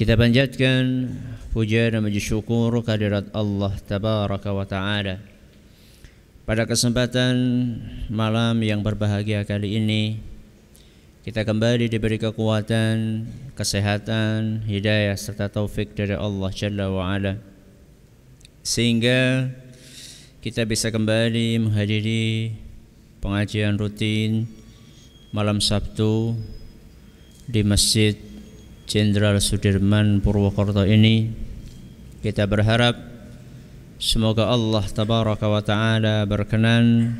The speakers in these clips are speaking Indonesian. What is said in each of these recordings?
Kita panjatkan puja dan puji syukur kehadirat Allah Tabaraka wa Ta'ala. Pada kesempatan malam yang berbahagia kali ini Kita kembali diberi kekuatan, kesehatan, hidayah serta taufik dari Allah Jalla wa Ala. Sehingga kita bisa kembali menghadiri pengajian rutin malam Sabtu di Masjid Jenderal Sudirman Purwokerto ini kita berharap semoga Allah tabaraka wa taala berkenan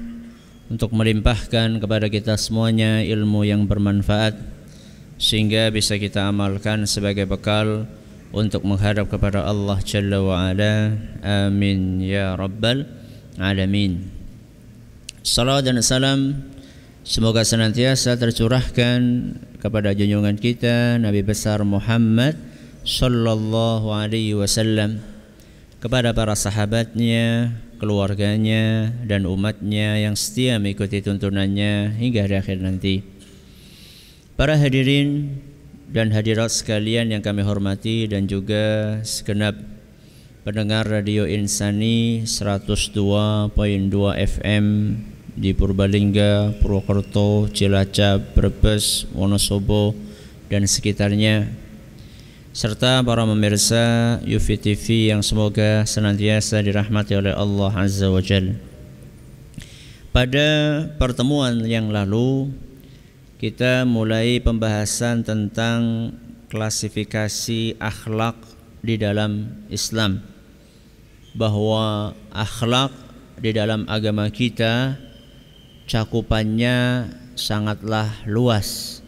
untuk melimpahkan kepada kita semuanya ilmu yang bermanfaat sehingga bisa kita amalkan sebagai bekal untuk menghadap kepada Allah Jalla wa Ala. Amin ya rabbal alamin. Salam dan salam semoga senantiasa tercurahkan kepada junjungan kita Nabi besar Muhammad sallallahu alaihi wasallam kepada para sahabatnya, keluarganya dan umatnya yang setia mengikuti tuntunannya hingga hari akhir nanti. Para hadirin dan hadirat sekalian yang kami hormati dan juga segenap pendengar Radio Insani 102.2 FM di Purbalingga, Purwokerto, Cilacap, Brebes, Wonosobo dan sekitarnya serta para pemirsa UFI TV yang semoga senantiasa dirahmati oleh Allah Azza wa Jal. Pada pertemuan yang lalu kita mulai pembahasan tentang klasifikasi akhlak di dalam Islam bahwa akhlak di dalam agama kita cakupannya sangatlah luas.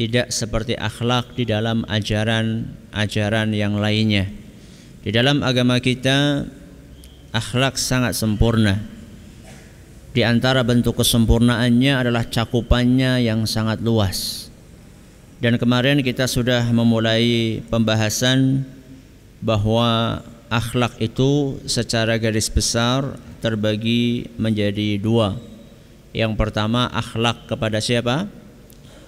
Tidak seperti akhlak di dalam ajaran-ajaran yang lainnya. Di dalam agama kita akhlak sangat sempurna. Di antara bentuk kesempurnaannya adalah cakupannya yang sangat luas. Dan kemarin kita sudah memulai pembahasan bahwa akhlak itu secara garis besar terbagi menjadi dua yang pertama akhlak kepada siapa?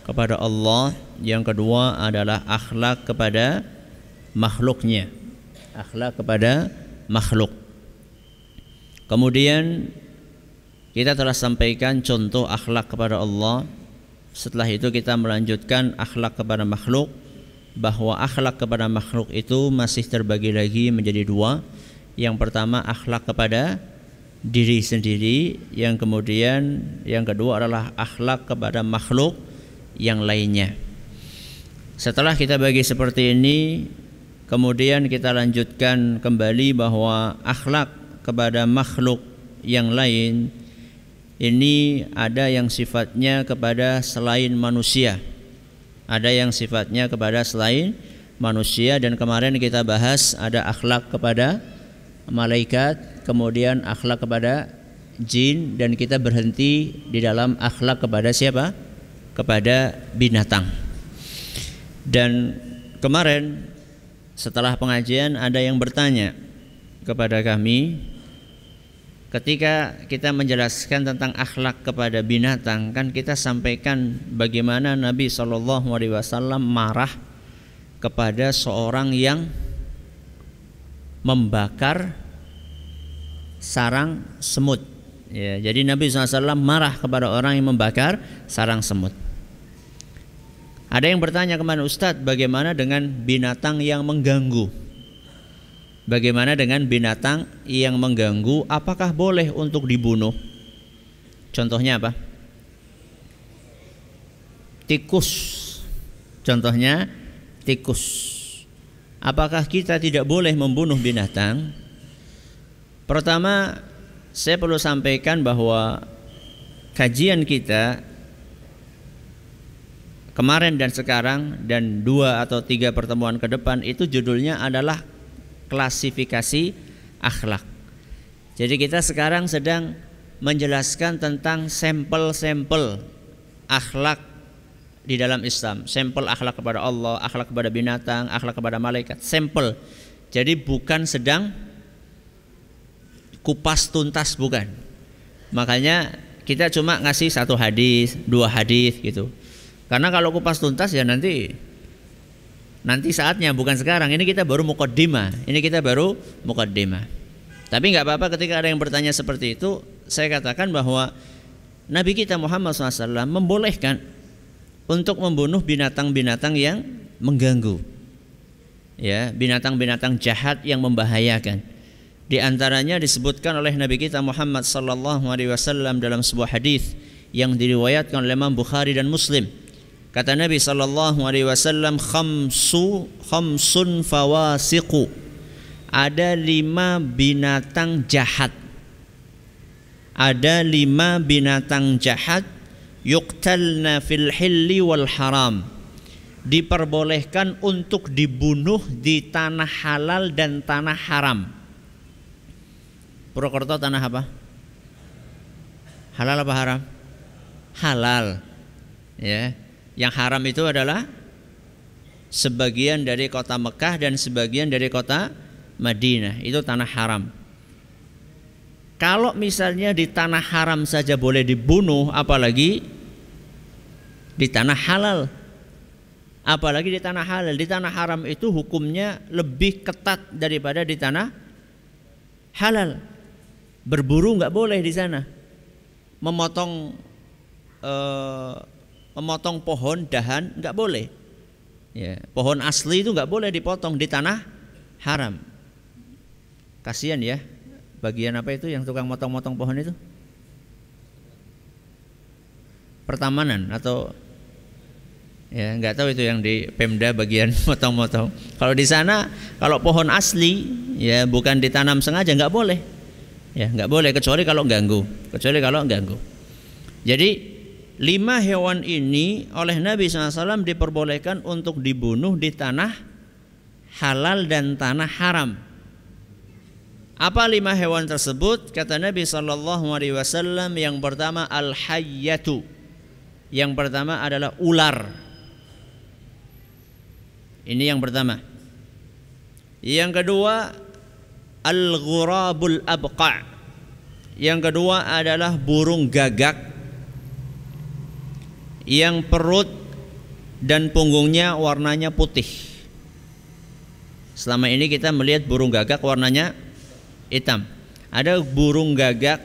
Kepada Allah. Yang kedua adalah akhlak kepada makhluknya. Akhlak kepada makhluk. Kemudian kita telah sampaikan contoh akhlak kepada Allah. Setelah itu kita melanjutkan akhlak kepada makhluk bahwa akhlak kepada makhluk itu masih terbagi lagi menjadi dua. Yang pertama akhlak kepada diri sendiri, yang kemudian yang kedua adalah akhlak kepada makhluk yang lainnya. Setelah kita bagi seperti ini, kemudian kita lanjutkan kembali bahwa akhlak kepada makhluk yang lain ini ada yang sifatnya kepada selain manusia. Ada yang sifatnya kepada selain manusia dan kemarin kita bahas ada akhlak kepada malaikat, kemudian akhlak kepada jin dan kita berhenti di dalam akhlak kepada siapa? Kepada binatang. Dan kemarin setelah pengajian ada yang bertanya kepada kami ketika kita menjelaskan tentang akhlak kepada binatang kan kita sampaikan bagaimana Nabi Shallallahu alaihi wasallam marah kepada seorang yang membakar sarang semut. Ya, jadi Nabi SAW marah kepada orang yang membakar sarang semut. Ada yang bertanya kepada Ustadz, bagaimana dengan binatang yang mengganggu? Bagaimana dengan binatang yang mengganggu? Apakah boleh untuk dibunuh? Contohnya apa? Tikus. Contohnya tikus. Apakah kita tidak boleh membunuh binatang? Pertama, saya perlu sampaikan bahwa kajian kita kemarin dan sekarang dan dua atau tiga pertemuan ke depan itu judulnya adalah klasifikasi akhlak. Jadi kita sekarang sedang menjelaskan tentang sampel-sampel akhlak di dalam Islam. Sampel akhlak kepada Allah, akhlak kepada binatang, akhlak kepada malaikat. Sampel. Jadi bukan sedang kupas tuntas bukan. Makanya kita cuma ngasih satu hadis, dua hadis gitu. Karena kalau kupas tuntas ya nanti nanti saatnya bukan sekarang. Ini kita baru mukaddimah. Ini kita baru mukaddimah. Tapi nggak apa-apa ketika ada yang bertanya seperti itu, saya katakan bahwa Nabi kita Muhammad SAW membolehkan untuk membunuh binatang-binatang yang mengganggu, ya binatang-binatang jahat yang membahayakan. Di antaranya disebutkan oleh Nabi kita Muhammad Sallallahu Alaihi Wasallam dalam sebuah hadis yang diriwayatkan oleh Imam Bukhari dan Muslim. Kata Nabi Sallallahu Alaihi Wasallam, khamsu khamsun fawasiqu ada lima binatang jahat. Ada lima binatang jahat yuktalna fil hilli wal haram. Diperbolehkan untuk dibunuh di tanah halal dan tanah haram. Purwokerto tanah apa? Halal apa haram? Halal. Ya. Yang haram itu adalah sebagian dari kota Mekah dan sebagian dari kota Madinah itu tanah haram. Kalau misalnya di tanah haram saja boleh dibunuh, apalagi di tanah halal. Apalagi di tanah halal, di tanah haram itu hukumnya lebih ketat daripada di tanah halal. Berburu nggak boleh di sana. Memotong eh, memotong pohon dahan nggak boleh. Ya, pohon asli itu nggak boleh dipotong di tanah haram. Kasihan ya, bagian apa itu yang tukang motong-motong pohon itu? Pertamanan atau ya nggak tahu itu yang di Pemda bagian motong-motong. Kalau di sana kalau pohon asli ya bukan ditanam sengaja nggak boleh. Ya nggak boleh kecuali kalau ganggu, kecuali kalau ganggu. Jadi lima hewan ini oleh Nabi SAW diperbolehkan untuk dibunuh di tanah halal dan tanah haram. Apa lima hewan tersebut? Kata Nabi Shallallahu Alaihi Wasallam yang pertama al hayyatu, yang pertama adalah ular. Ini yang pertama. Yang kedua al ghurabul abqa. Yang kedua adalah burung gagak yang perut dan punggungnya warnanya putih. Selama ini kita melihat burung gagak warnanya hitam. Ada burung gagak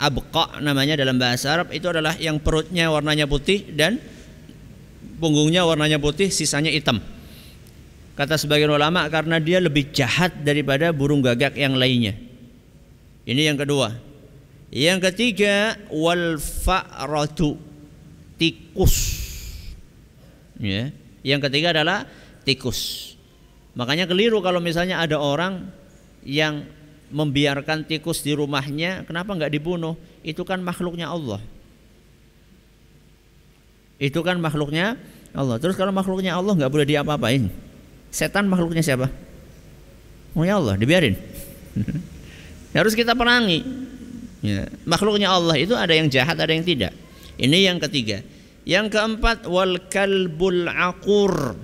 abqa namanya dalam bahasa Arab itu adalah yang perutnya warnanya putih dan punggungnya warnanya putih, sisanya hitam. Kata sebagian ulama karena dia lebih jahat daripada burung gagak yang lainnya. Ini yang kedua. Yang ketiga wal fa'ratu tikus. Ya. Yang ketiga adalah tikus. Makanya keliru kalau misalnya ada orang yang membiarkan tikus di rumahnya, kenapa nggak dibunuh? Itu kan makhluknya Allah. Itu kan makhluknya Allah. Terus kalau makhluknya Allah nggak boleh diapa-apain. Setan makhluknya siapa? Makhluknya Allah, dibiarin. Harus kita perangi. Ya. Makhluknya Allah itu ada yang jahat, ada yang tidak. Ini yang ketiga. Yang keempat wal kalbul akur.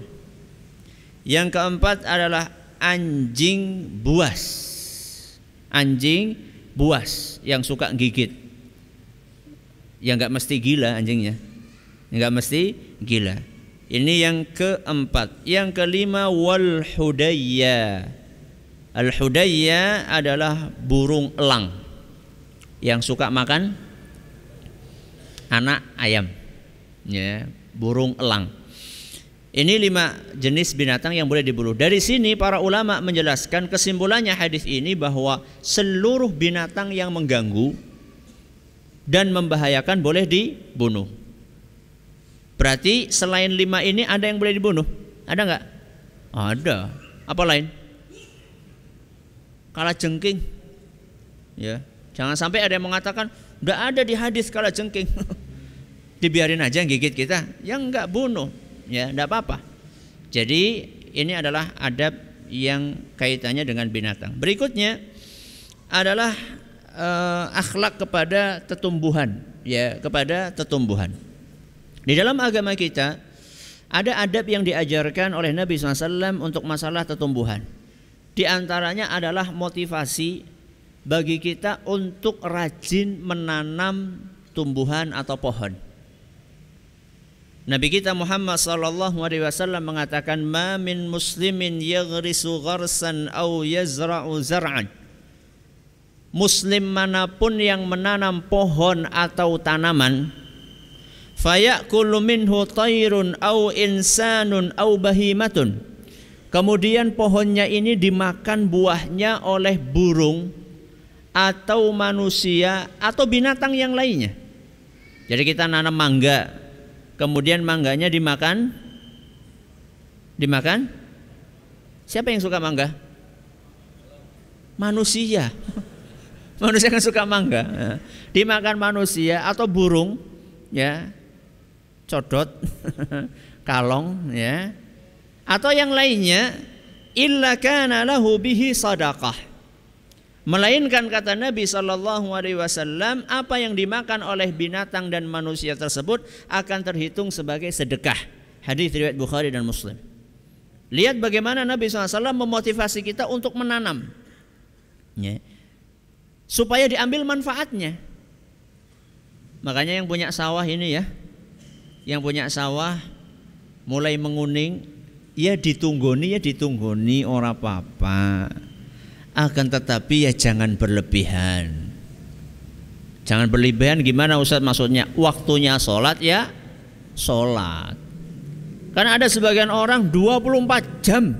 Yang keempat adalah anjing buas anjing buas yang suka gigit. Yang nggak mesti gila anjingnya. Nggak mesti gila. Ini yang keempat. Yang kelima wal hudayya. Al hudayya adalah burung elang yang suka makan anak ayam. Ya, burung elang. Ini lima jenis binatang yang boleh dibunuh. Dari sini para ulama menjelaskan kesimpulannya hadis ini bahwa seluruh binatang yang mengganggu dan membahayakan boleh dibunuh. Berarti selain lima ini ada yang boleh dibunuh? Ada nggak? Ada. Apa lain? Kala jengking. Ya, jangan sampai ada yang mengatakan udah ada di hadis kala jengking. Dibiarin aja yang gigit kita. Yang nggak bunuh ya tidak apa-apa. Jadi ini adalah adab yang kaitannya dengan binatang. Berikutnya adalah uh, akhlak kepada tetumbuhan, ya kepada tetumbuhan. Di dalam agama kita ada adab yang diajarkan oleh Nabi SAW untuk masalah tetumbuhan. Di antaranya adalah motivasi bagi kita untuk rajin menanam tumbuhan atau pohon. Nabi kita Muhammad sallallahu alaihi wasallam mengatakan ma min muslimin yaghrisu gharsan aw yazra'u zar'an. Muslim mana pun yang menanam pohon atau tanaman fayakulu minhu tayrun aw insanun aw bahimatun. Kemudian pohonnya ini dimakan buahnya oleh burung atau manusia atau binatang yang lainnya. Jadi kita nanam mangga, kemudian mangganya dimakan? Dimakan? Siapa yang suka mangga? Manusia. Manusia kan suka mangga. Dimakan manusia atau burung ya. Codot kalong ya. Atau yang lainnya illa kana lahu bihi sadaqah Melainkan kata Nabi Shallallahu Alaihi Wasallam apa yang dimakan oleh binatang dan manusia tersebut akan terhitung sebagai sedekah. Hadis riwayat Bukhari dan Muslim. Lihat bagaimana Nabi SAW memotivasi kita untuk menanam, ya. supaya diambil manfaatnya. Makanya yang punya sawah ini ya, yang punya sawah mulai menguning, ya ditunggoni ya ditunggoni orang apa-apa akan tetapi ya jangan berlebihan. Jangan berlebihan gimana Ustaz maksudnya? Waktunya sholat ya sholat. Karena ada sebagian orang 24 jam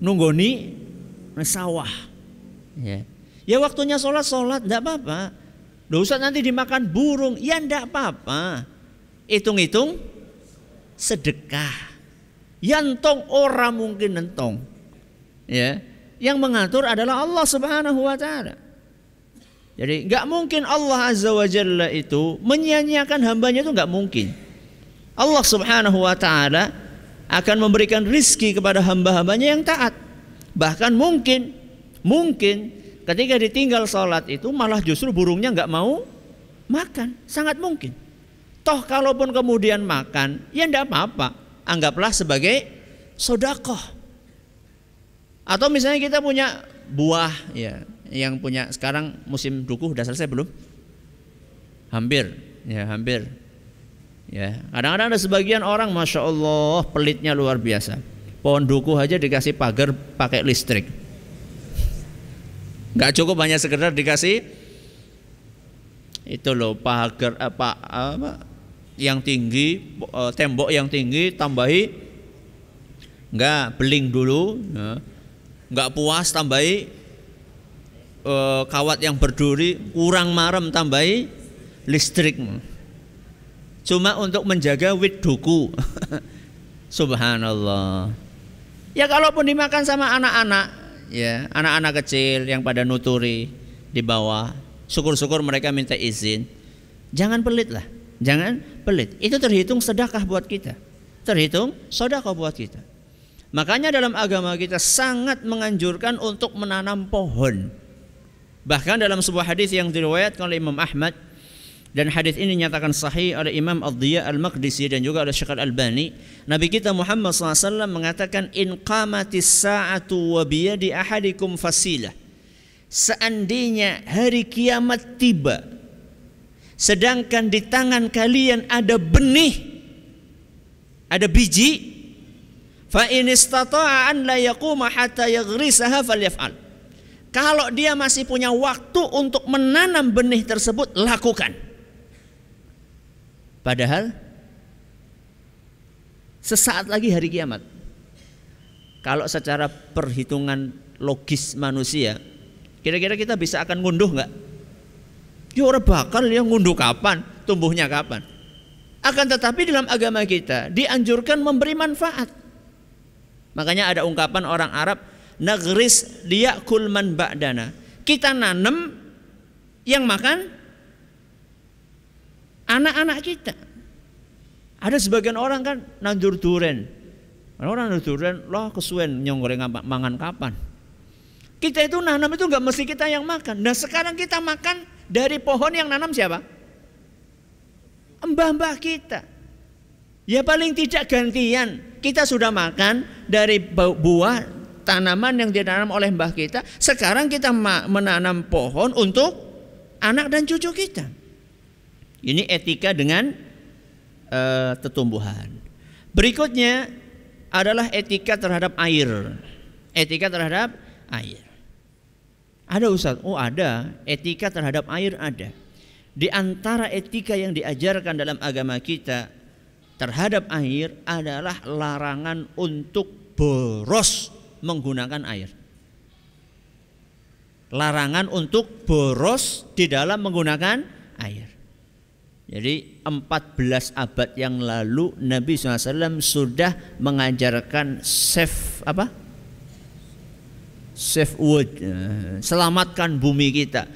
nunggoni sawah. Ya. ya waktunya sholat sholat tidak apa-apa. Loh Ustaz nanti dimakan burung. Ya tidak apa-apa. Hitung-hitung sedekah. Yantong orang mungkin nentong. Ya, yang mengatur adalah Allah Subhanahu wa taala. Jadi nggak mungkin Allah Azza wa Jalla itu menyia-nyiakan hambanya itu nggak mungkin. Allah Subhanahu wa taala akan memberikan rizki kepada hamba-hambanya yang taat. Bahkan mungkin mungkin ketika ditinggal sholat itu malah justru burungnya nggak mau makan, sangat mungkin. Toh kalaupun kemudian makan, ya ndak apa-apa, anggaplah sebagai sodakoh atau misalnya kita punya buah ya, yang punya sekarang musim duku sudah selesai belum? Hampir, ya hampir. Ya, kadang-kadang ada sebagian orang, masya Allah, pelitnya luar biasa. Pohon duku aja dikasih pagar pakai listrik. Gak cukup hanya sekedar dikasih itu loh pagar apa apa yang tinggi eh, tembok yang tinggi tambahi enggak beling dulu ya nggak puas tambahi e, kawat yang berduri kurang marem tambahi listrik. Cuma untuk menjaga wit duku subhanallah. Ya kalaupun dimakan sama anak-anak ya anak-anak kecil yang pada nuturi di bawah syukur-syukur mereka minta izin. Jangan pelit lah. Jangan pelit. Itu terhitung sedekah buat kita. Terhitung sedekah buat kita Makanya dalam agama kita sangat menganjurkan untuk menanam pohon. Bahkan dalam sebuah hadis yang diriwayatkan oleh Imam Ahmad dan hadis ini nyatakan sahih oleh Imam Ad-Diya Al-Maqdisi dan juga oleh Syekh Al-Albani, Nabi kita Muhammad SAW mengatakan in qamatis sa'atu wa biyadi ahadikum fasilah. Seandainya hari kiamat tiba sedangkan di tangan kalian ada benih ada biji Fa in an la yaquma hatta yaghrisaha falyaf'al. Kalau dia masih punya waktu untuk menanam benih tersebut, lakukan. Padahal sesaat lagi hari kiamat. Kalau secara perhitungan logis manusia, kira-kira kita bisa akan ngunduh nggak? Ya orang bakal yang ngunduh kapan, tumbuhnya kapan. Akan tetapi dalam agama kita dianjurkan memberi manfaat. Makanya ada ungkapan orang Arab nagris dia kulman ba'dana. Kita nanam yang makan anak-anak kita. Ada sebagian orang kan nandur duren. Orang nandur duren, loh kesuwen nyonggoreng mangan kapan? Kita itu nanam itu nggak mesti kita yang makan. Nah sekarang kita makan dari pohon yang nanam siapa? Mbah-mbah kita. Ya paling tidak gantian. Kita sudah makan dari buah tanaman yang ditanam oleh mbah kita. Sekarang kita menanam pohon untuk anak dan cucu kita. Ini etika dengan uh, tetumbuhan. Berikutnya adalah etika terhadap air. Etika terhadap air. Ada Ustaz? Oh ada. Etika terhadap air ada. Di antara etika yang diajarkan dalam agama kita terhadap air adalah larangan untuk boros menggunakan air. Larangan untuk boros di dalam menggunakan air. Jadi 14 abad yang lalu Nabi SAW sudah mengajarkan save apa? Save wood, eh, selamatkan bumi kita.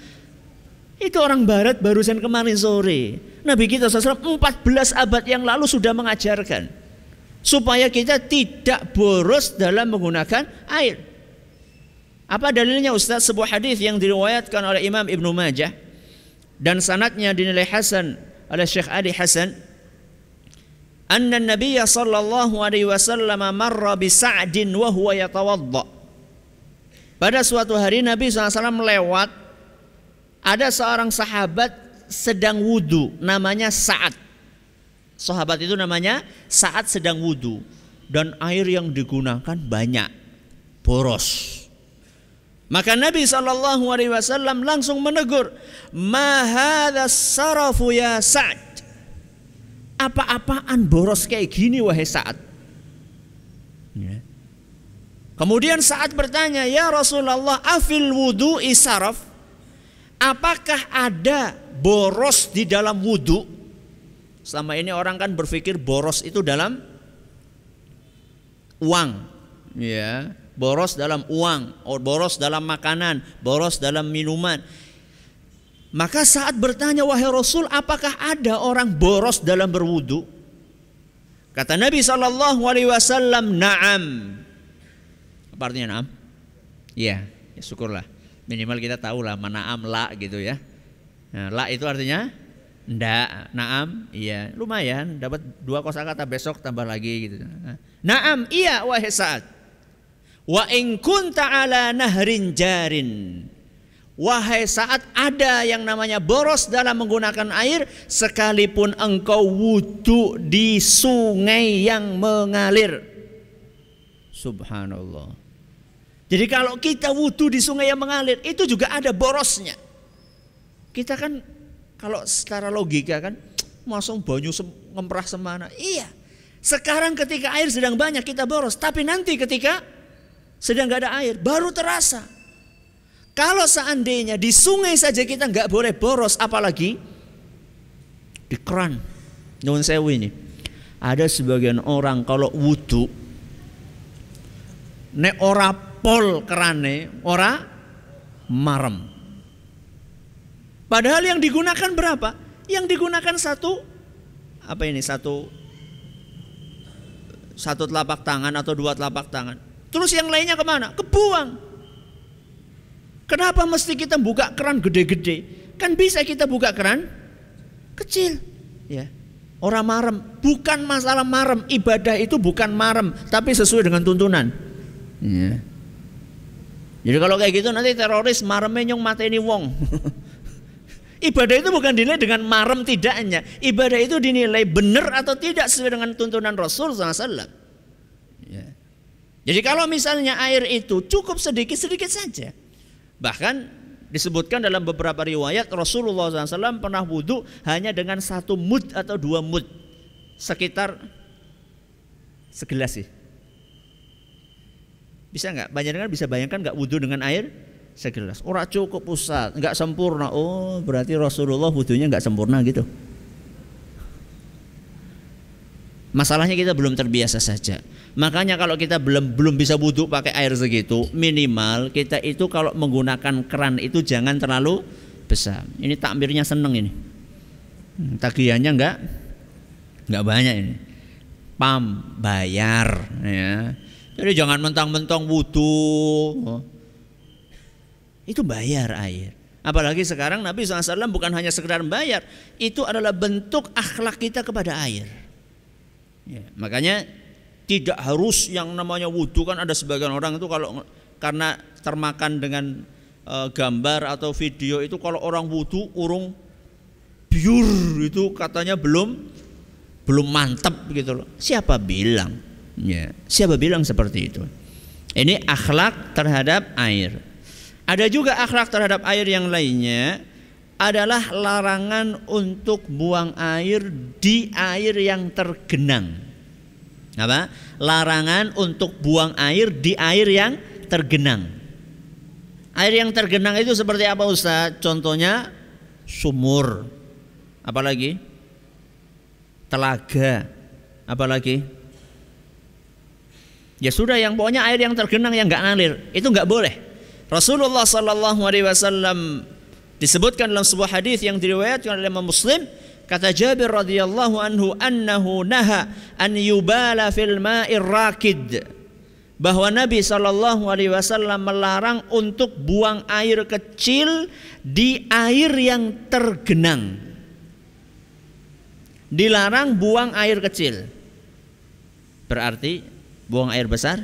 Itu orang barat barusan kemarin sore. Nabi kita SAW 14 abad yang lalu sudah mengajarkan. Supaya kita tidak boros dalam menggunakan air. Apa dalilnya Ustaz? Sebuah hadis yang diriwayatkan oleh Imam Ibnu Majah dan sanatnya dinilai hasan oleh Syekh Adi Hasan anna Nabi sallallahu alaihi wasallam marra bi Sa'din wa huwa yatawadda. Pada suatu hari Nabi SAW melewat ada seorang sahabat sedang wudhu namanya Sa'ad. Sahabat itu namanya Sa'ad sedang wudhu dan air yang digunakan banyak boros. Maka Nabi Wasallam langsung menegur, Mahada sarafu ya Sa'ad. Apa-apaan boros kayak gini wahai Sa'ad? Ya. Kemudian saat bertanya, Ya Rasulullah, afil wudu isaraf? Apakah ada boros di dalam wudu? Selama ini orang kan berpikir boros itu dalam uang, ya boros dalam uang, boros dalam makanan, boros dalam minuman. Maka saat bertanya wahai Rasul, apakah ada orang boros dalam berwudu? Kata Nabi Shallallahu Alaihi Wasallam, naam. Apa artinya naam? Ya, ya syukurlah. Minimal kita tahu lah mana am la gitu ya. Nah, la itu artinya ndak, naam, iya, lumayan dapat dua kosakata besok tambah lagi gitu. Naam, iya wahai saat. Wa in kunta ala nahrin jarin. Wahai saat ada yang namanya boros dalam menggunakan air sekalipun engkau wudhu di sungai yang mengalir. Subhanallah. Jadi kalau kita wudhu di sungai yang mengalir itu juga ada borosnya. Kita kan kalau secara logika kan masuk banyu sem ngemprah semana. Iya. Sekarang ketika air sedang banyak kita boros, tapi nanti ketika sedang nggak ada air, baru terasa. Kalau seandainya di sungai saja kita nggak boleh boros, apalagi di keran. Nyuwun sewu ini. Ada sebagian orang kalau wudhu, nek ora pol kerane, ora marem. Padahal yang digunakan berapa? Yang digunakan satu apa ini satu satu telapak tangan atau dua telapak tangan. Terus yang lainnya ke mana? Kebuang. Kenapa mesti kita buka keran gede-gede? Kan bisa kita buka keran kecil. Ya. Orang marem, bukan masalah marem. Ibadah itu bukan marem, tapi sesuai dengan tuntunan. Ya. Jadi kalau kayak gitu nanti teroris maremnya nyong mata ini wong. Ibadah itu bukan dinilai dengan marem tidaknya. Ibadah itu dinilai benar atau tidak sesuai dengan tuntunan Rasul SAW. Ya. Jadi kalau misalnya air itu cukup sedikit-sedikit saja. Bahkan disebutkan dalam beberapa riwayat Rasulullah SAW pernah wudhu hanya dengan satu mud atau dua mud. Sekitar segelas sih. Bisa nggak? Banyak bisa bayangkan nggak wudhu dengan air segelas. Orang cukup pusat, nggak sempurna. Oh berarti Rasulullah wudhunya nggak sempurna gitu. Masalahnya kita belum terbiasa saja. Makanya kalau kita belum belum bisa wudhu pakai air segitu, minimal kita itu kalau menggunakan keran itu jangan terlalu besar. Ini takmirnya seneng ini. Hmm, tagihannya enggak nggak banyak ini pam bayar ya jadi jangan mentang-mentang wudhu itu bayar air apalagi sekarang Nabi SAW bukan hanya sekedar bayar itu adalah bentuk akhlak kita kepada air ya, makanya tidak harus yang namanya wudhu kan ada sebagian orang itu kalau karena termakan dengan e, gambar atau video itu kalau orang wudhu urung biur itu katanya belum belum mantap gitu loh. Siapa bilang? Ya, siapa bilang seperti itu? Ini akhlak terhadap air. Ada juga akhlak terhadap air yang lainnya adalah larangan untuk buang air di air yang tergenang. Apa? Larangan untuk buang air di air yang tergenang. Air yang tergenang itu seperti apa Ustaz? Contohnya sumur. Apalagi? Telaga. Apalagi? Ya sudah yang pokoknya air yang tergenang yang nggak ngalir itu nggak boleh. Rasulullah Sallallahu Alaihi Wasallam disebutkan dalam sebuah hadis yang diriwayatkan oleh Imam Muslim kata Jabir radhiyallahu anhu annahu naha an yubala fil ma'ir rakid bahwa Nabi Shallallahu Alaihi Wasallam melarang untuk buang air kecil di air yang tergenang. Dilarang buang air kecil. Berarti buang air besar?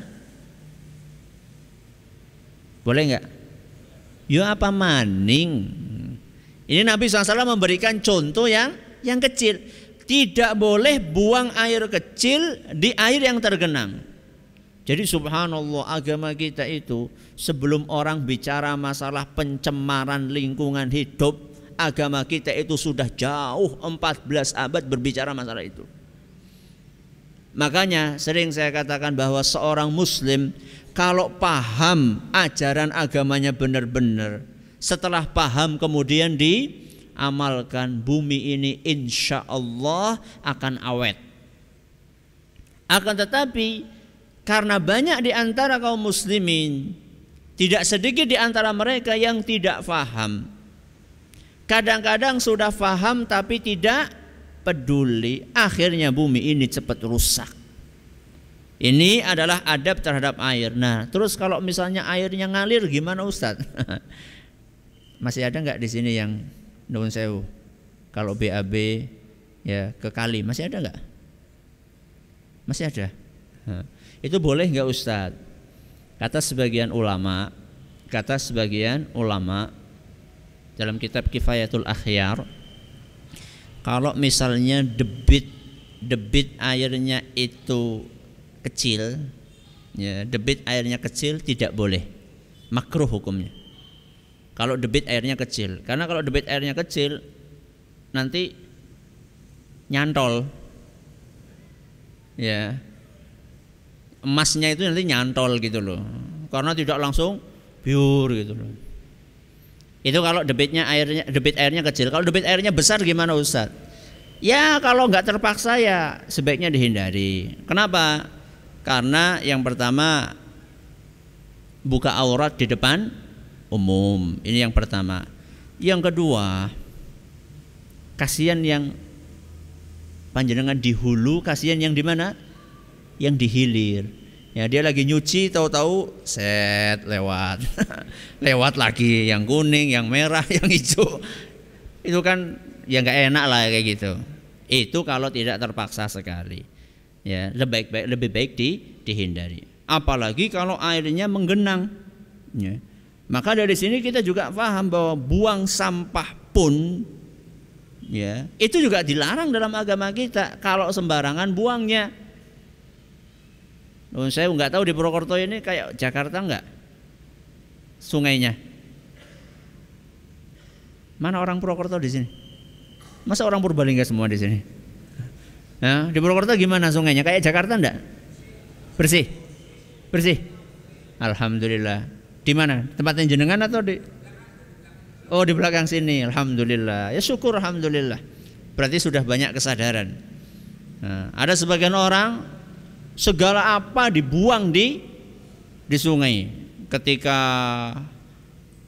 Boleh nggak? Ya apa maning? Ini Nabi SAW memberikan contoh yang yang kecil. Tidak boleh buang air kecil di air yang tergenang. Jadi subhanallah agama kita itu sebelum orang bicara masalah pencemaran lingkungan hidup, agama kita itu sudah jauh 14 abad berbicara masalah itu. Makanya sering saya katakan bahwa seorang muslim kalau paham ajaran agamanya benar-benar, setelah paham kemudian diamalkan bumi ini insya Allah akan awet. Akan tetapi karena banyak di antara kaum muslimin tidak sedikit di antara mereka yang tidak faham. Kadang-kadang sudah faham tapi tidak peduli. Akhirnya bumi ini cepat rusak. Ini adalah adab terhadap air. Nah, terus kalau misalnya airnya ngalir gimana Ustadz? Masih ada nggak di sini yang nuwun sewu? Kalau BAB ya ke kali masih ada nggak? Masih ada. Itu boleh nggak Ustadz? Kata sebagian ulama, kata sebagian ulama dalam kitab Kifayatul Akhyar, kalau misalnya debit debit airnya itu kecil, ya debit airnya kecil tidak boleh, makruh hukumnya. Kalau debit airnya kecil, karena kalau debit airnya kecil nanti nyantol, ya. Emasnya itu nanti nyantol gitu loh. Karena tidak langsung pure gitu loh itu kalau debitnya airnya debit airnya kecil. Kalau debit airnya besar gimana Ustaz? Ya kalau nggak terpaksa ya sebaiknya dihindari. Kenapa? Karena yang pertama buka aurat di depan umum. Ini yang pertama. Yang kedua kasihan yang panjenengan di hulu kasihan yang di mana? Yang dihilir. Ya dia lagi nyuci tahu-tahu set lewat. lewat lagi yang kuning, yang merah, yang hijau. Itu kan ya nggak enak lah kayak gitu. Itu kalau tidak terpaksa sekali. Ya, lebih baik lebih baik di, dihindari. Apalagi kalau airnya menggenang. Ya. Maka dari sini kita juga paham bahwa buang sampah pun ya, itu juga dilarang dalam agama kita kalau sembarangan buangnya. Oh, saya nggak tahu di Purwokerto ini kayak Jakarta nggak sungainya. Mana orang Purwokerto di sini? Masa orang Purbalingga semua di sini? Ya, di Purwokerto gimana sungainya? Kayak Jakarta enggak? Bersih? Bersih? Alhamdulillah. Di mana? Tempatnya jenengan atau di? Oh di belakang sini. Alhamdulillah. Ya syukur Alhamdulillah. Berarti sudah banyak kesadaran. Nah, ada sebagian orang segala apa dibuang di di sungai ketika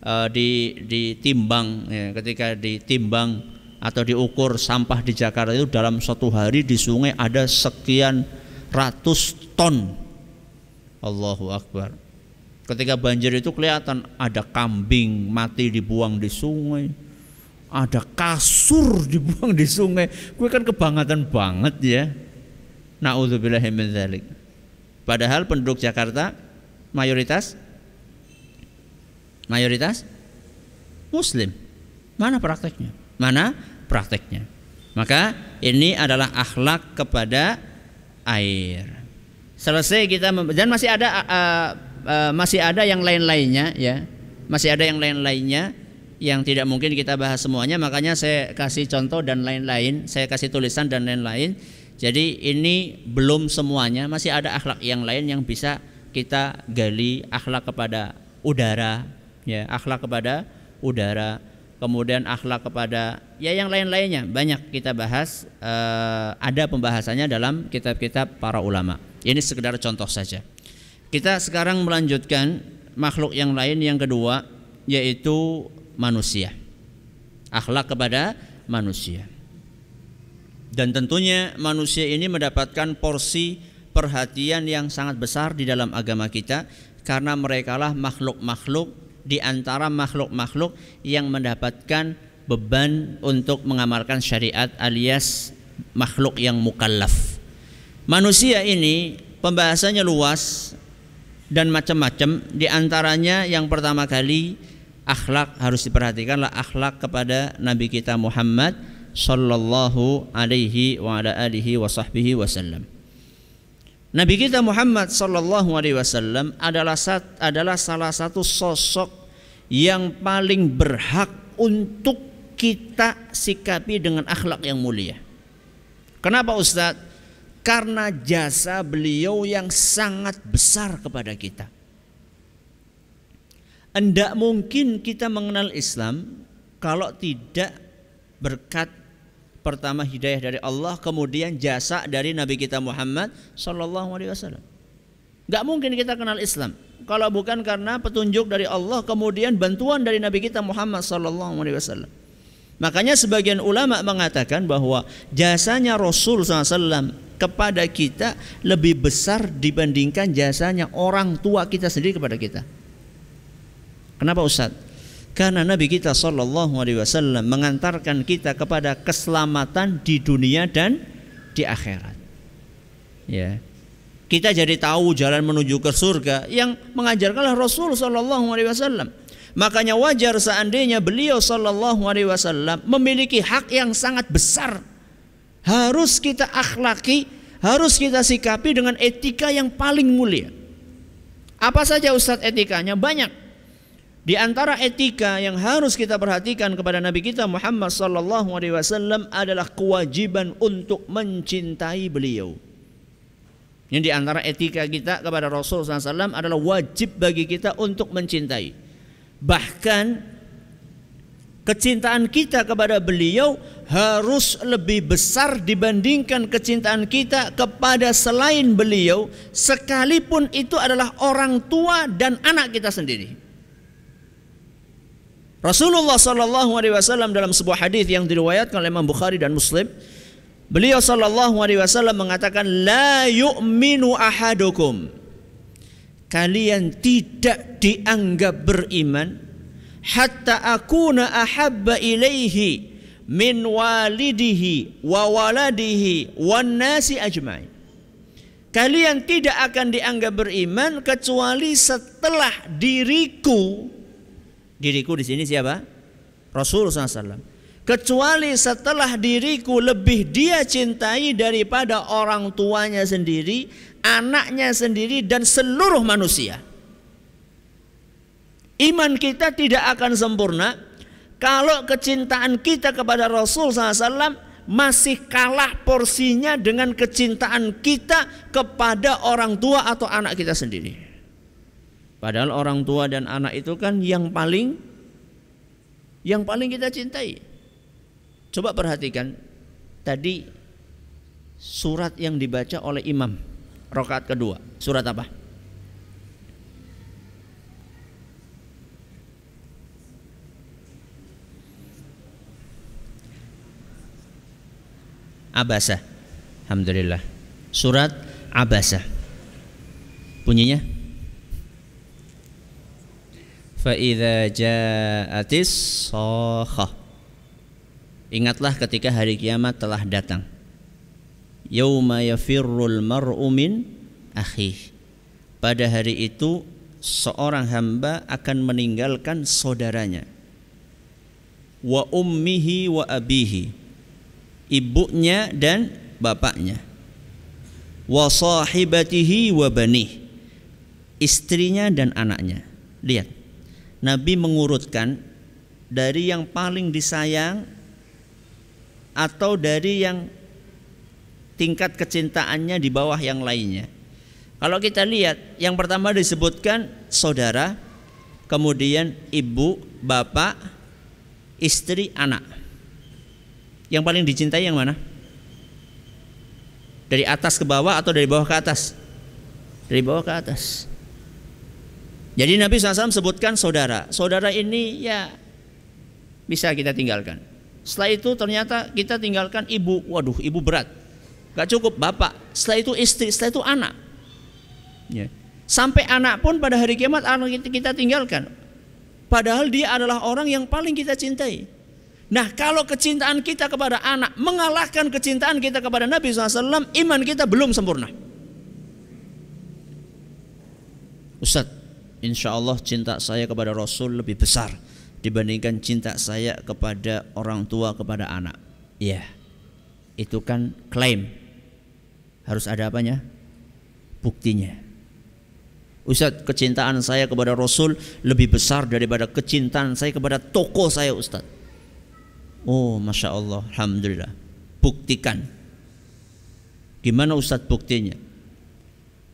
uh, di ditimbang ya, ketika ditimbang atau diukur sampah di Jakarta itu dalam satu hari di sungai ada sekian ratus ton. Allahu Akbar. Ketika banjir itu kelihatan ada kambing mati dibuang di sungai, ada kasur dibuang di sungai. Gue kan kebangatan banget ya. Nauzubillahi Padahal penduduk Jakarta mayoritas mayoritas muslim. Mana prakteknya? Mana prakteknya? Maka ini adalah akhlak kepada air. Selesai kita dan masih ada uh, uh, masih ada yang lain-lainnya ya. Masih ada yang lain-lainnya yang tidak mungkin kita bahas semuanya makanya saya kasih contoh dan lain-lain, saya kasih tulisan dan lain-lain jadi ini belum semuanya, masih ada akhlak yang lain yang bisa kita gali akhlak kepada udara, ya, akhlak kepada udara, kemudian akhlak kepada ya yang lain-lainnya banyak kita bahas uh, ada pembahasannya dalam kitab-kitab para ulama. Ini sekedar contoh saja. Kita sekarang melanjutkan makhluk yang lain yang kedua yaitu manusia. Akhlak kepada manusia. Dan tentunya manusia ini mendapatkan porsi perhatian yang sangat besar di dalam agama kita karena merekalah makhluk-makhluk di antara makhluk-makhluk yang mendapatkan beban untuk mengamalkan syariat alias makhluk yang mukallaf. Manusia ini pembahasannya luas dan macam-macam di antaranya yang pertama kali akhlak harus diperhatikanlah akhlak kepada nabi kita Muhammad sallallahu alaihi wa ala alihi wa sahbihi wasallam. Nabi kita Muhammad sallallahu alaihi wasallam adalah adalah salah satu sosok yang paling berhak untuk kita sikapi dengan akhlak yang mulia. Kenapa Ustaz? Karena jasa beliau yang sangat besar kepada kita. Tidak mungkin kita mengenal Islam kalau tidak berkat pertama hidayah dari Allah, kemudian jasa dari Nabi kita Muhammad Sallallahu Alaihi Wasallam. Gak mungkin kita kenal Islam kalau bukan karena petunjuk dari Allah, kemudian bantuan dari Nabi kita Muhammad Sallallahu Alaihi Wasallam. Makanya sebagian ulama mengatakan bahwa jasanya Rasul SAW kepada kita lebih besar dibandingkan jasanya orang tua kita sendiri kepada kita. Kenapa Ustaz? Karena Nabi kita Shallallahu Alaihi Wasallam mengantarkan kita kepada keselamatan di dunia dan di akhirat. Ya, kita jadi tahu jalan menuju ke surga yang mengajarkanlah Rasul Shallallahu Alaihi Wasallam. Makanya wajar seandainya beliau Shallallahu Alaihi Wasallam memiliki hak yang sangat besar. Harus kita akhlaki, harus kita sikapi dengan etika yang paling mulia. Apa saja Ustadz etikanya? Banyak. Di antara etika yang harus kita perhatikan kepada Nabi kita Muhammad sallallahu alaihi wasallam adalah kewajiban untuk mencintai beliau. Yang di antara etika kita kepada Rasul SAW adalah wajib bagi kita untuk mencintai. Bahkan kecintaan kita kepada beliau harus lebih besar dibandingkan kecintaan kita kepada selain beliau sekalipun itu adalah orang tua dan anak kita sendiri. Rasulullah Sallallahu Alaihi Wasallam dalam sebuah hadis yang diriwayatkan oleh Imam Bukhari dan Muslim, beliau Sallallahu Alaihi Wasallam mengatakan, la yu'minu ahadukum. Kalian tidak dianggap beriman hatta akuna ahabba ilaihi min walidihi wa waladihi wan nasi ajmain. Kalian tidak akan dianggap beriman kecuali setelah diriku Diriku di sini siapa? Rasul SAW. Kecuali setelah diriku lebih dia cintai daripada orang tuanya sendiri, anaknya sendiri dan seluruh manusia. Iman kita tidak akan sempurna kalau kecintaan kita kepada Rasul SAW masih kalah porsinya dengan kecintaan kita kepada orang tua atau anak kita sendiri. Padahal orang tua dan anak itu kan yang paling yang paling kita cintai. Coba perhatikan tadi surat yang dibaca oleh imam rakaat kedua. Surat apa? Abasa. Alhamdulillah. Surat Abasa. Bunyinya Fa'idha ja'atis Ingatlah ketika hari kiamat telah datang. Yawma yafirrul mar'u min Pada hari itu seorang hamba akan meninggalkan saudaranya. Wa ummihi wa abihi. Ibunya dan bapaknya. Wa sahibatihi wa banih Istrinya dan anaknya. Lihat Nabi mengurutkan dari yang paling disayang atau dari yang tingkat kecintaannya di bawah yang lainnya. Kalau kita lihat, yang pertama disebutkan saudara, kemudian ibu, bapak, istri, anak. Yang paling dicintai yang mana? Dari atas ke bawah atau dari bawah ke atas? Dari bawah ke atas. Jadi Nabi SAW sebutkan saudara. Saudara ini ya bisa kita tinggalkan. Setelah itu ternyata kita tinggalkan ibu. Waduh, ibu berat. Gak cukup bapak. Setelah itu istri. Setelah itu anak. Ya. Sampai anak pun pada hari kiamat anak kita tinggalkan. Padahal dia adalah orang yang paling kita cintai. Nah kalau kecintaan kita kepada anak mengalahkan kecintaan kita kepada Nabi SAW, iman kita belum sempurna. Ustadz, insya Allah cinta saya kepada Rasul lebih besar dibandingkan cinta saya kepada orang tua kepada anak. Iya, itu kan klaim. Harus ada apanya? Buktinya. Ustadz, kecintaan saya kepada Rasul lebih besar daripada kecintaan saya kepada toko saya Ustadz. Oh, masya Allah, alhamdulillah. Buktikan. Gimana Ustadz buktinya?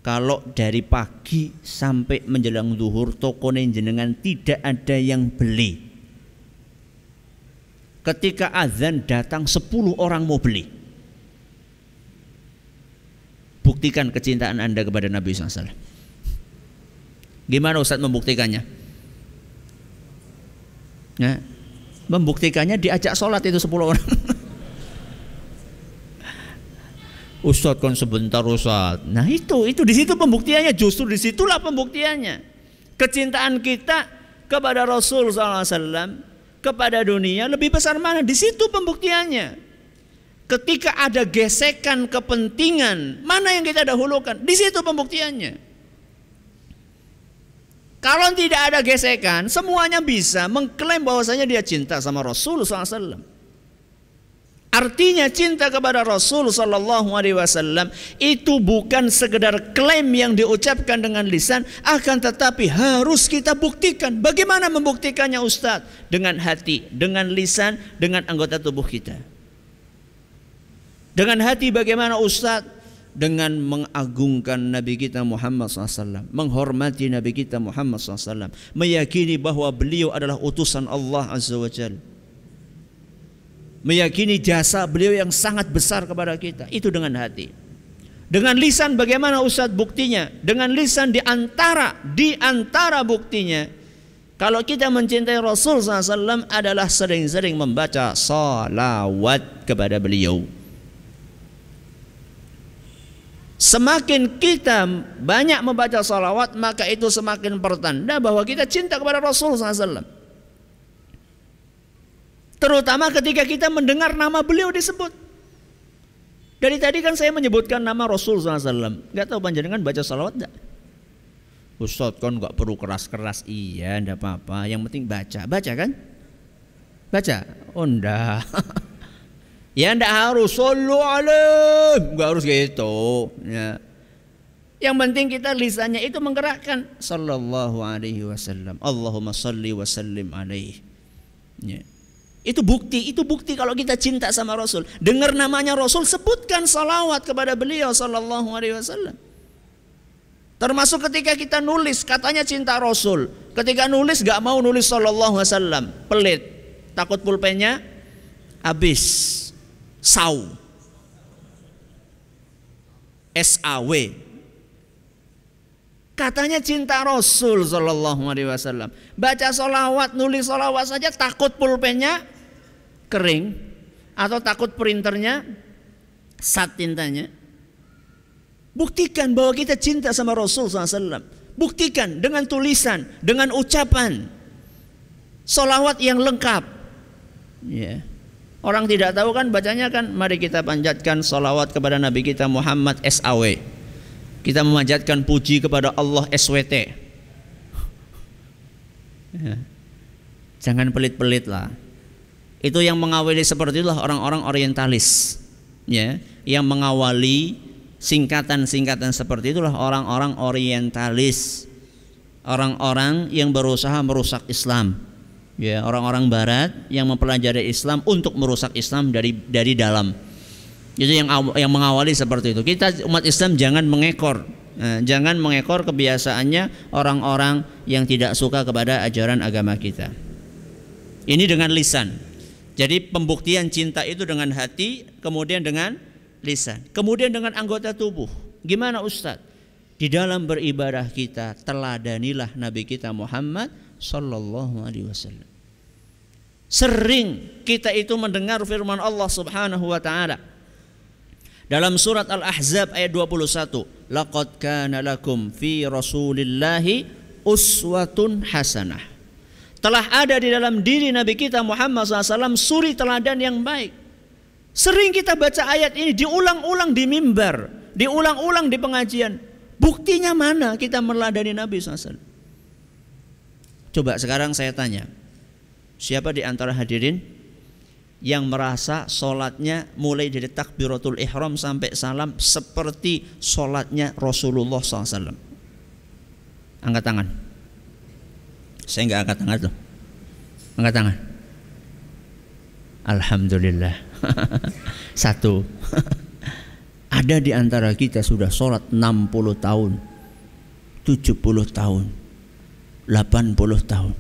Kalau dari pagi sampai menjelang duhur toko jenengan tidak ada yang beli. Ketika azan datang 10 orang mau beli. Buktikan kecintaan Anda kepada Nabi SAW. Gimana Ustaz membuktikannya? Nah, membuktikannya diajak sholat itu 10 orang. Ustadz kan sebentar Ustadz. Nah itu, itu di situ pembuktiannya. Justru di situlah pembuktiannya. Kecintaan kita kepada Rasul SAW, kepada dunia lebih besar mana? Di situ pembuktiannya. Ketika ada gesekan kepentingan, mana yang kita dahulukan? Di situ pembuktiannya. Kalau tidak ada gesekan, semuanya bisa mengklaim bahwasanya dia cinta sama Rasul SAW. Artinya cinta kepada Rasul Sallallahu Alaihi Wasallam itu bukan sekedar klaim yang diucapkan dengan lisan, akan tetapi harus kita buktikan. Bagaimana membuktikannya Ustadz? Dengan hati, dengan lisan, dengan anggota tubuh kita. Dengan hati bagaimana Ustadz? Dengan mengagungkan Nabi kita Muhammad SAW Menghormati Nabi kita Muhammad SAW Meyakini bahwa beliau adalah utusan Allah Azza wa Jalla meyakini jasa beliau yang sangat besar kepada kita. Itu dengan hati. Dengan lisan bagaimana Ustadz buktinya? Dengan lisan di antara di antara buktinya kalau kita mencintai Rasul SAW adalah sering-sering membaca salawat kepada beliau. Semakin kita banyak membaca salawat maka itu semakin pertanda bahwa kita cinta kepada Rasul SAW. Terutama ketika kita mendengar nama beliau disebut. Dari tadi kan saya menyebutkan nama Rasul SAW. Gak tahu panjenengan baca salawat enggak? Ustaz kan gak perlu keras-keras. Iya enggak apa-apa. Yang penting baca. Baca kan? Baca? Oh enggak. ya enggak harus. Sallu alaih. Gak harus gitu. Ya. Yang penting kita lisannya itu menggerakkan. Sallallahu alaihi wasallam. Allahumma salli wa sallim alaihi. Ya. Itu bukti, itu bukti kalau kita cinta sama Rasul. Dengar namanya Rasul, sebutkan salawat kepada beliau sallallahu alaihi wasallam. Termasuk ketika kita nulis, katanya cinta Rasul. Ketika nulis gak mau nulis sallallahu alaihi wasallam, pelit. Takut pulpennya habis. Sau. SAW. Katanya cinta Rasul Sallallahu Alaihi Wasallam. Baca solawat, nulis solawat saja takut pulpennya kering atau takut printernya Sat tintanya. Buktikan bahwa kita cinta sama Rasul SAW. Buktikan dengan tulisan, dengan ucapan. Solawat yang lengkap. Ya. Orang tidak tahu kan bacanya kan mari kita panjatkan solawat kepada Nabi kita Muhammad SAW. Kita memanjatkan puji kepada Allah SWT. Ya. Jangan pelit-pelit lah. Itu yang mengawali seperti itulah orang-orang orientalis. Ya, yang mengawali singkatan-singkatan seperti itulah orang-orang orientalis. Orang-orang yang berusaha merusak Islam. Ya, orang-orang barat yang mempelajari Islam untuk merusak Islam dari dari dalam. Itu yang yang mengawali seperti itu. Kita umat Islam jangan mengekor Nah, jangan mengekor kebiasaannya orang-orang yang tidak suka kepada ajaran agama kita. Ini dengan lisan. Jadi pembuktian cinta itu dengan hati, kemudian dengan lisan, kemudian dengan anggota tubuh. Gimana Ustadz? Di dalam beribadah kita teladanilah Nabi kita Muhammad Sallallahu Alaihi Wasallam. Sering kita itu mendengar firman Allah Subhanahu Wa Taala dalam surat Al-Ahzab ayat 21, "Laqad kana lakum fi Rasulillahi uswatun hasanah." Telah ada di dalam diri Nabi kita Muhammad SAW suri teladan yang baik. Sering kita baca ayat ini diulang-ulang di mimbar, diulang-ulang di pengajian. Buktinya mana kita meladani Nabi SAW? Coba sekarang saya tanya, siapa di antara hadirin yang merasa sholatnya mulai dari takbiratul ihram sampai salam seperti sholatnya Rasulullah SAW? Angkat tangan. Saya nggak angkat tangan tuh. Angkat tangan. Alhamdulillah. Satu. Ada di antara kita sudah sholat 60 tahun, 70 tahun, 80 tahun.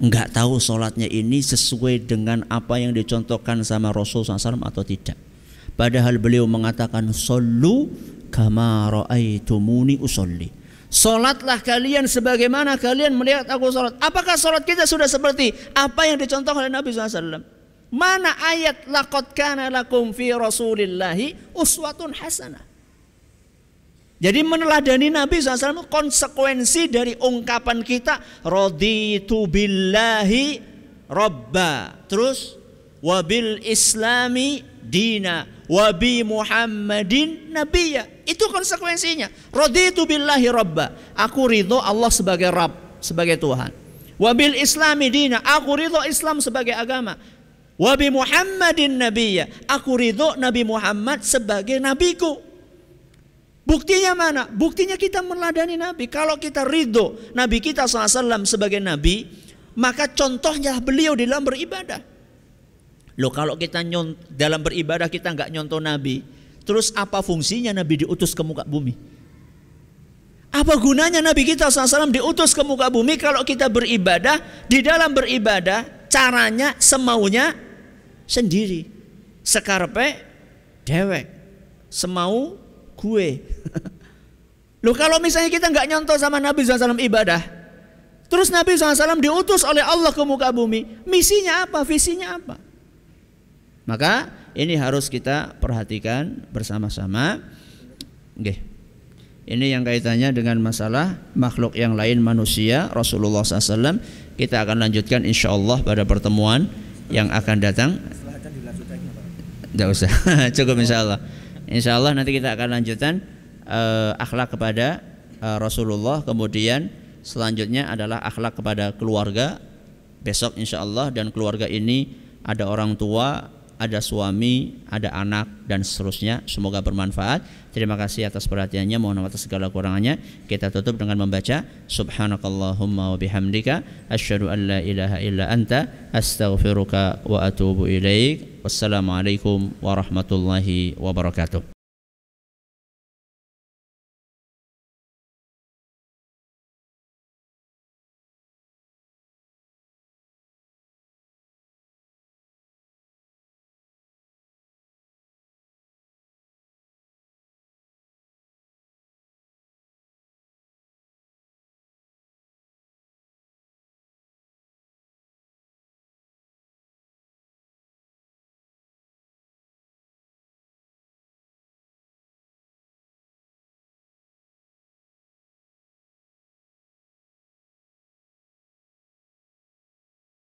Enggak tahu sholatnya ini sesuai dengan apa yang dicontohkan sama Rasul SAW atau tidak. Padahal beliau mengatakan, Sallu kama ra'aitumuni usolli. Solatlah kalian sebagaimana kalian melihat aku solat. Apakah solat kita sudah seperti apa yang dicontohkan oleh Nabi SAW? Mana ayat laqad kana lakum fi rasulillahi uswatun hasanah. Jadi meneladani Nabi SAW konsekuensi dari ungkapan kita raditu billahi robba. Terus wabil islami dina wabi Muhammadin nabiyya. Itu konsekuensinya. Raditu billahi rabba. Aku ridho Allah sebagai Rabb, sebagai Tuhan. Wabil islami dina. Aku ridho Islam sebagai agama. Wabi Muhammadin nabiyya. Aku ridho Nabi Muhammad sebagai nabiku. Buktinya mana? Buktinya kita meladani Nabi. Kalau kita ridho Nabi kita SAW sebagai Nabi, maka contohnya beliau di dalam beribadah. Loh kalau kita nyont, dalam beribadah kita nggak nyontoh Nabi, terus apa fungsinya Nabi diutus ke muka bumi? Apa gunanya Nabi kita SAW diutus ke muka bumi kalau kita beribadah, di dalam beribadah caranya semaunya sendiri. Sekarpe dewek, semau gue. Loh kalau misalnya kita nggak nyontoh sama Nabi SAW ibadah, terus Nabi SAW diutus oleh Allah ke muka bumi, misinya apa, visinya apa? Maka ini harus kita perhatikan bersama-sama. Ini yang kaitannya dengan masalah makhluk yang lain manusia Rasulullah SAW. Kita akan lanjutkan insya Allah pada pertemuan yang akan datang. Tidak usah, cukup insya Allah. Insya Allah nanti kita akan lanjutkan uh, akhlak kepada uh, Rasulullah. Kemudian selanjutnya adalah akhlak kepada keluarga. Besok insya Allah dan keluarga ini ada orang tua, ada suami, ada anak dan seterusnya. Semoga bermanfaat. Terima kasih atas perhatiannya. Mohon maaf atas segala kurangannya. Kita tutup dengan membaca Subhanakallahumma wa bihamdika asyhadu an la ilaha illa anta astaghfiruka wa atubu ilaik. Wassalamualaikum warahmatullahi wabarakatuh.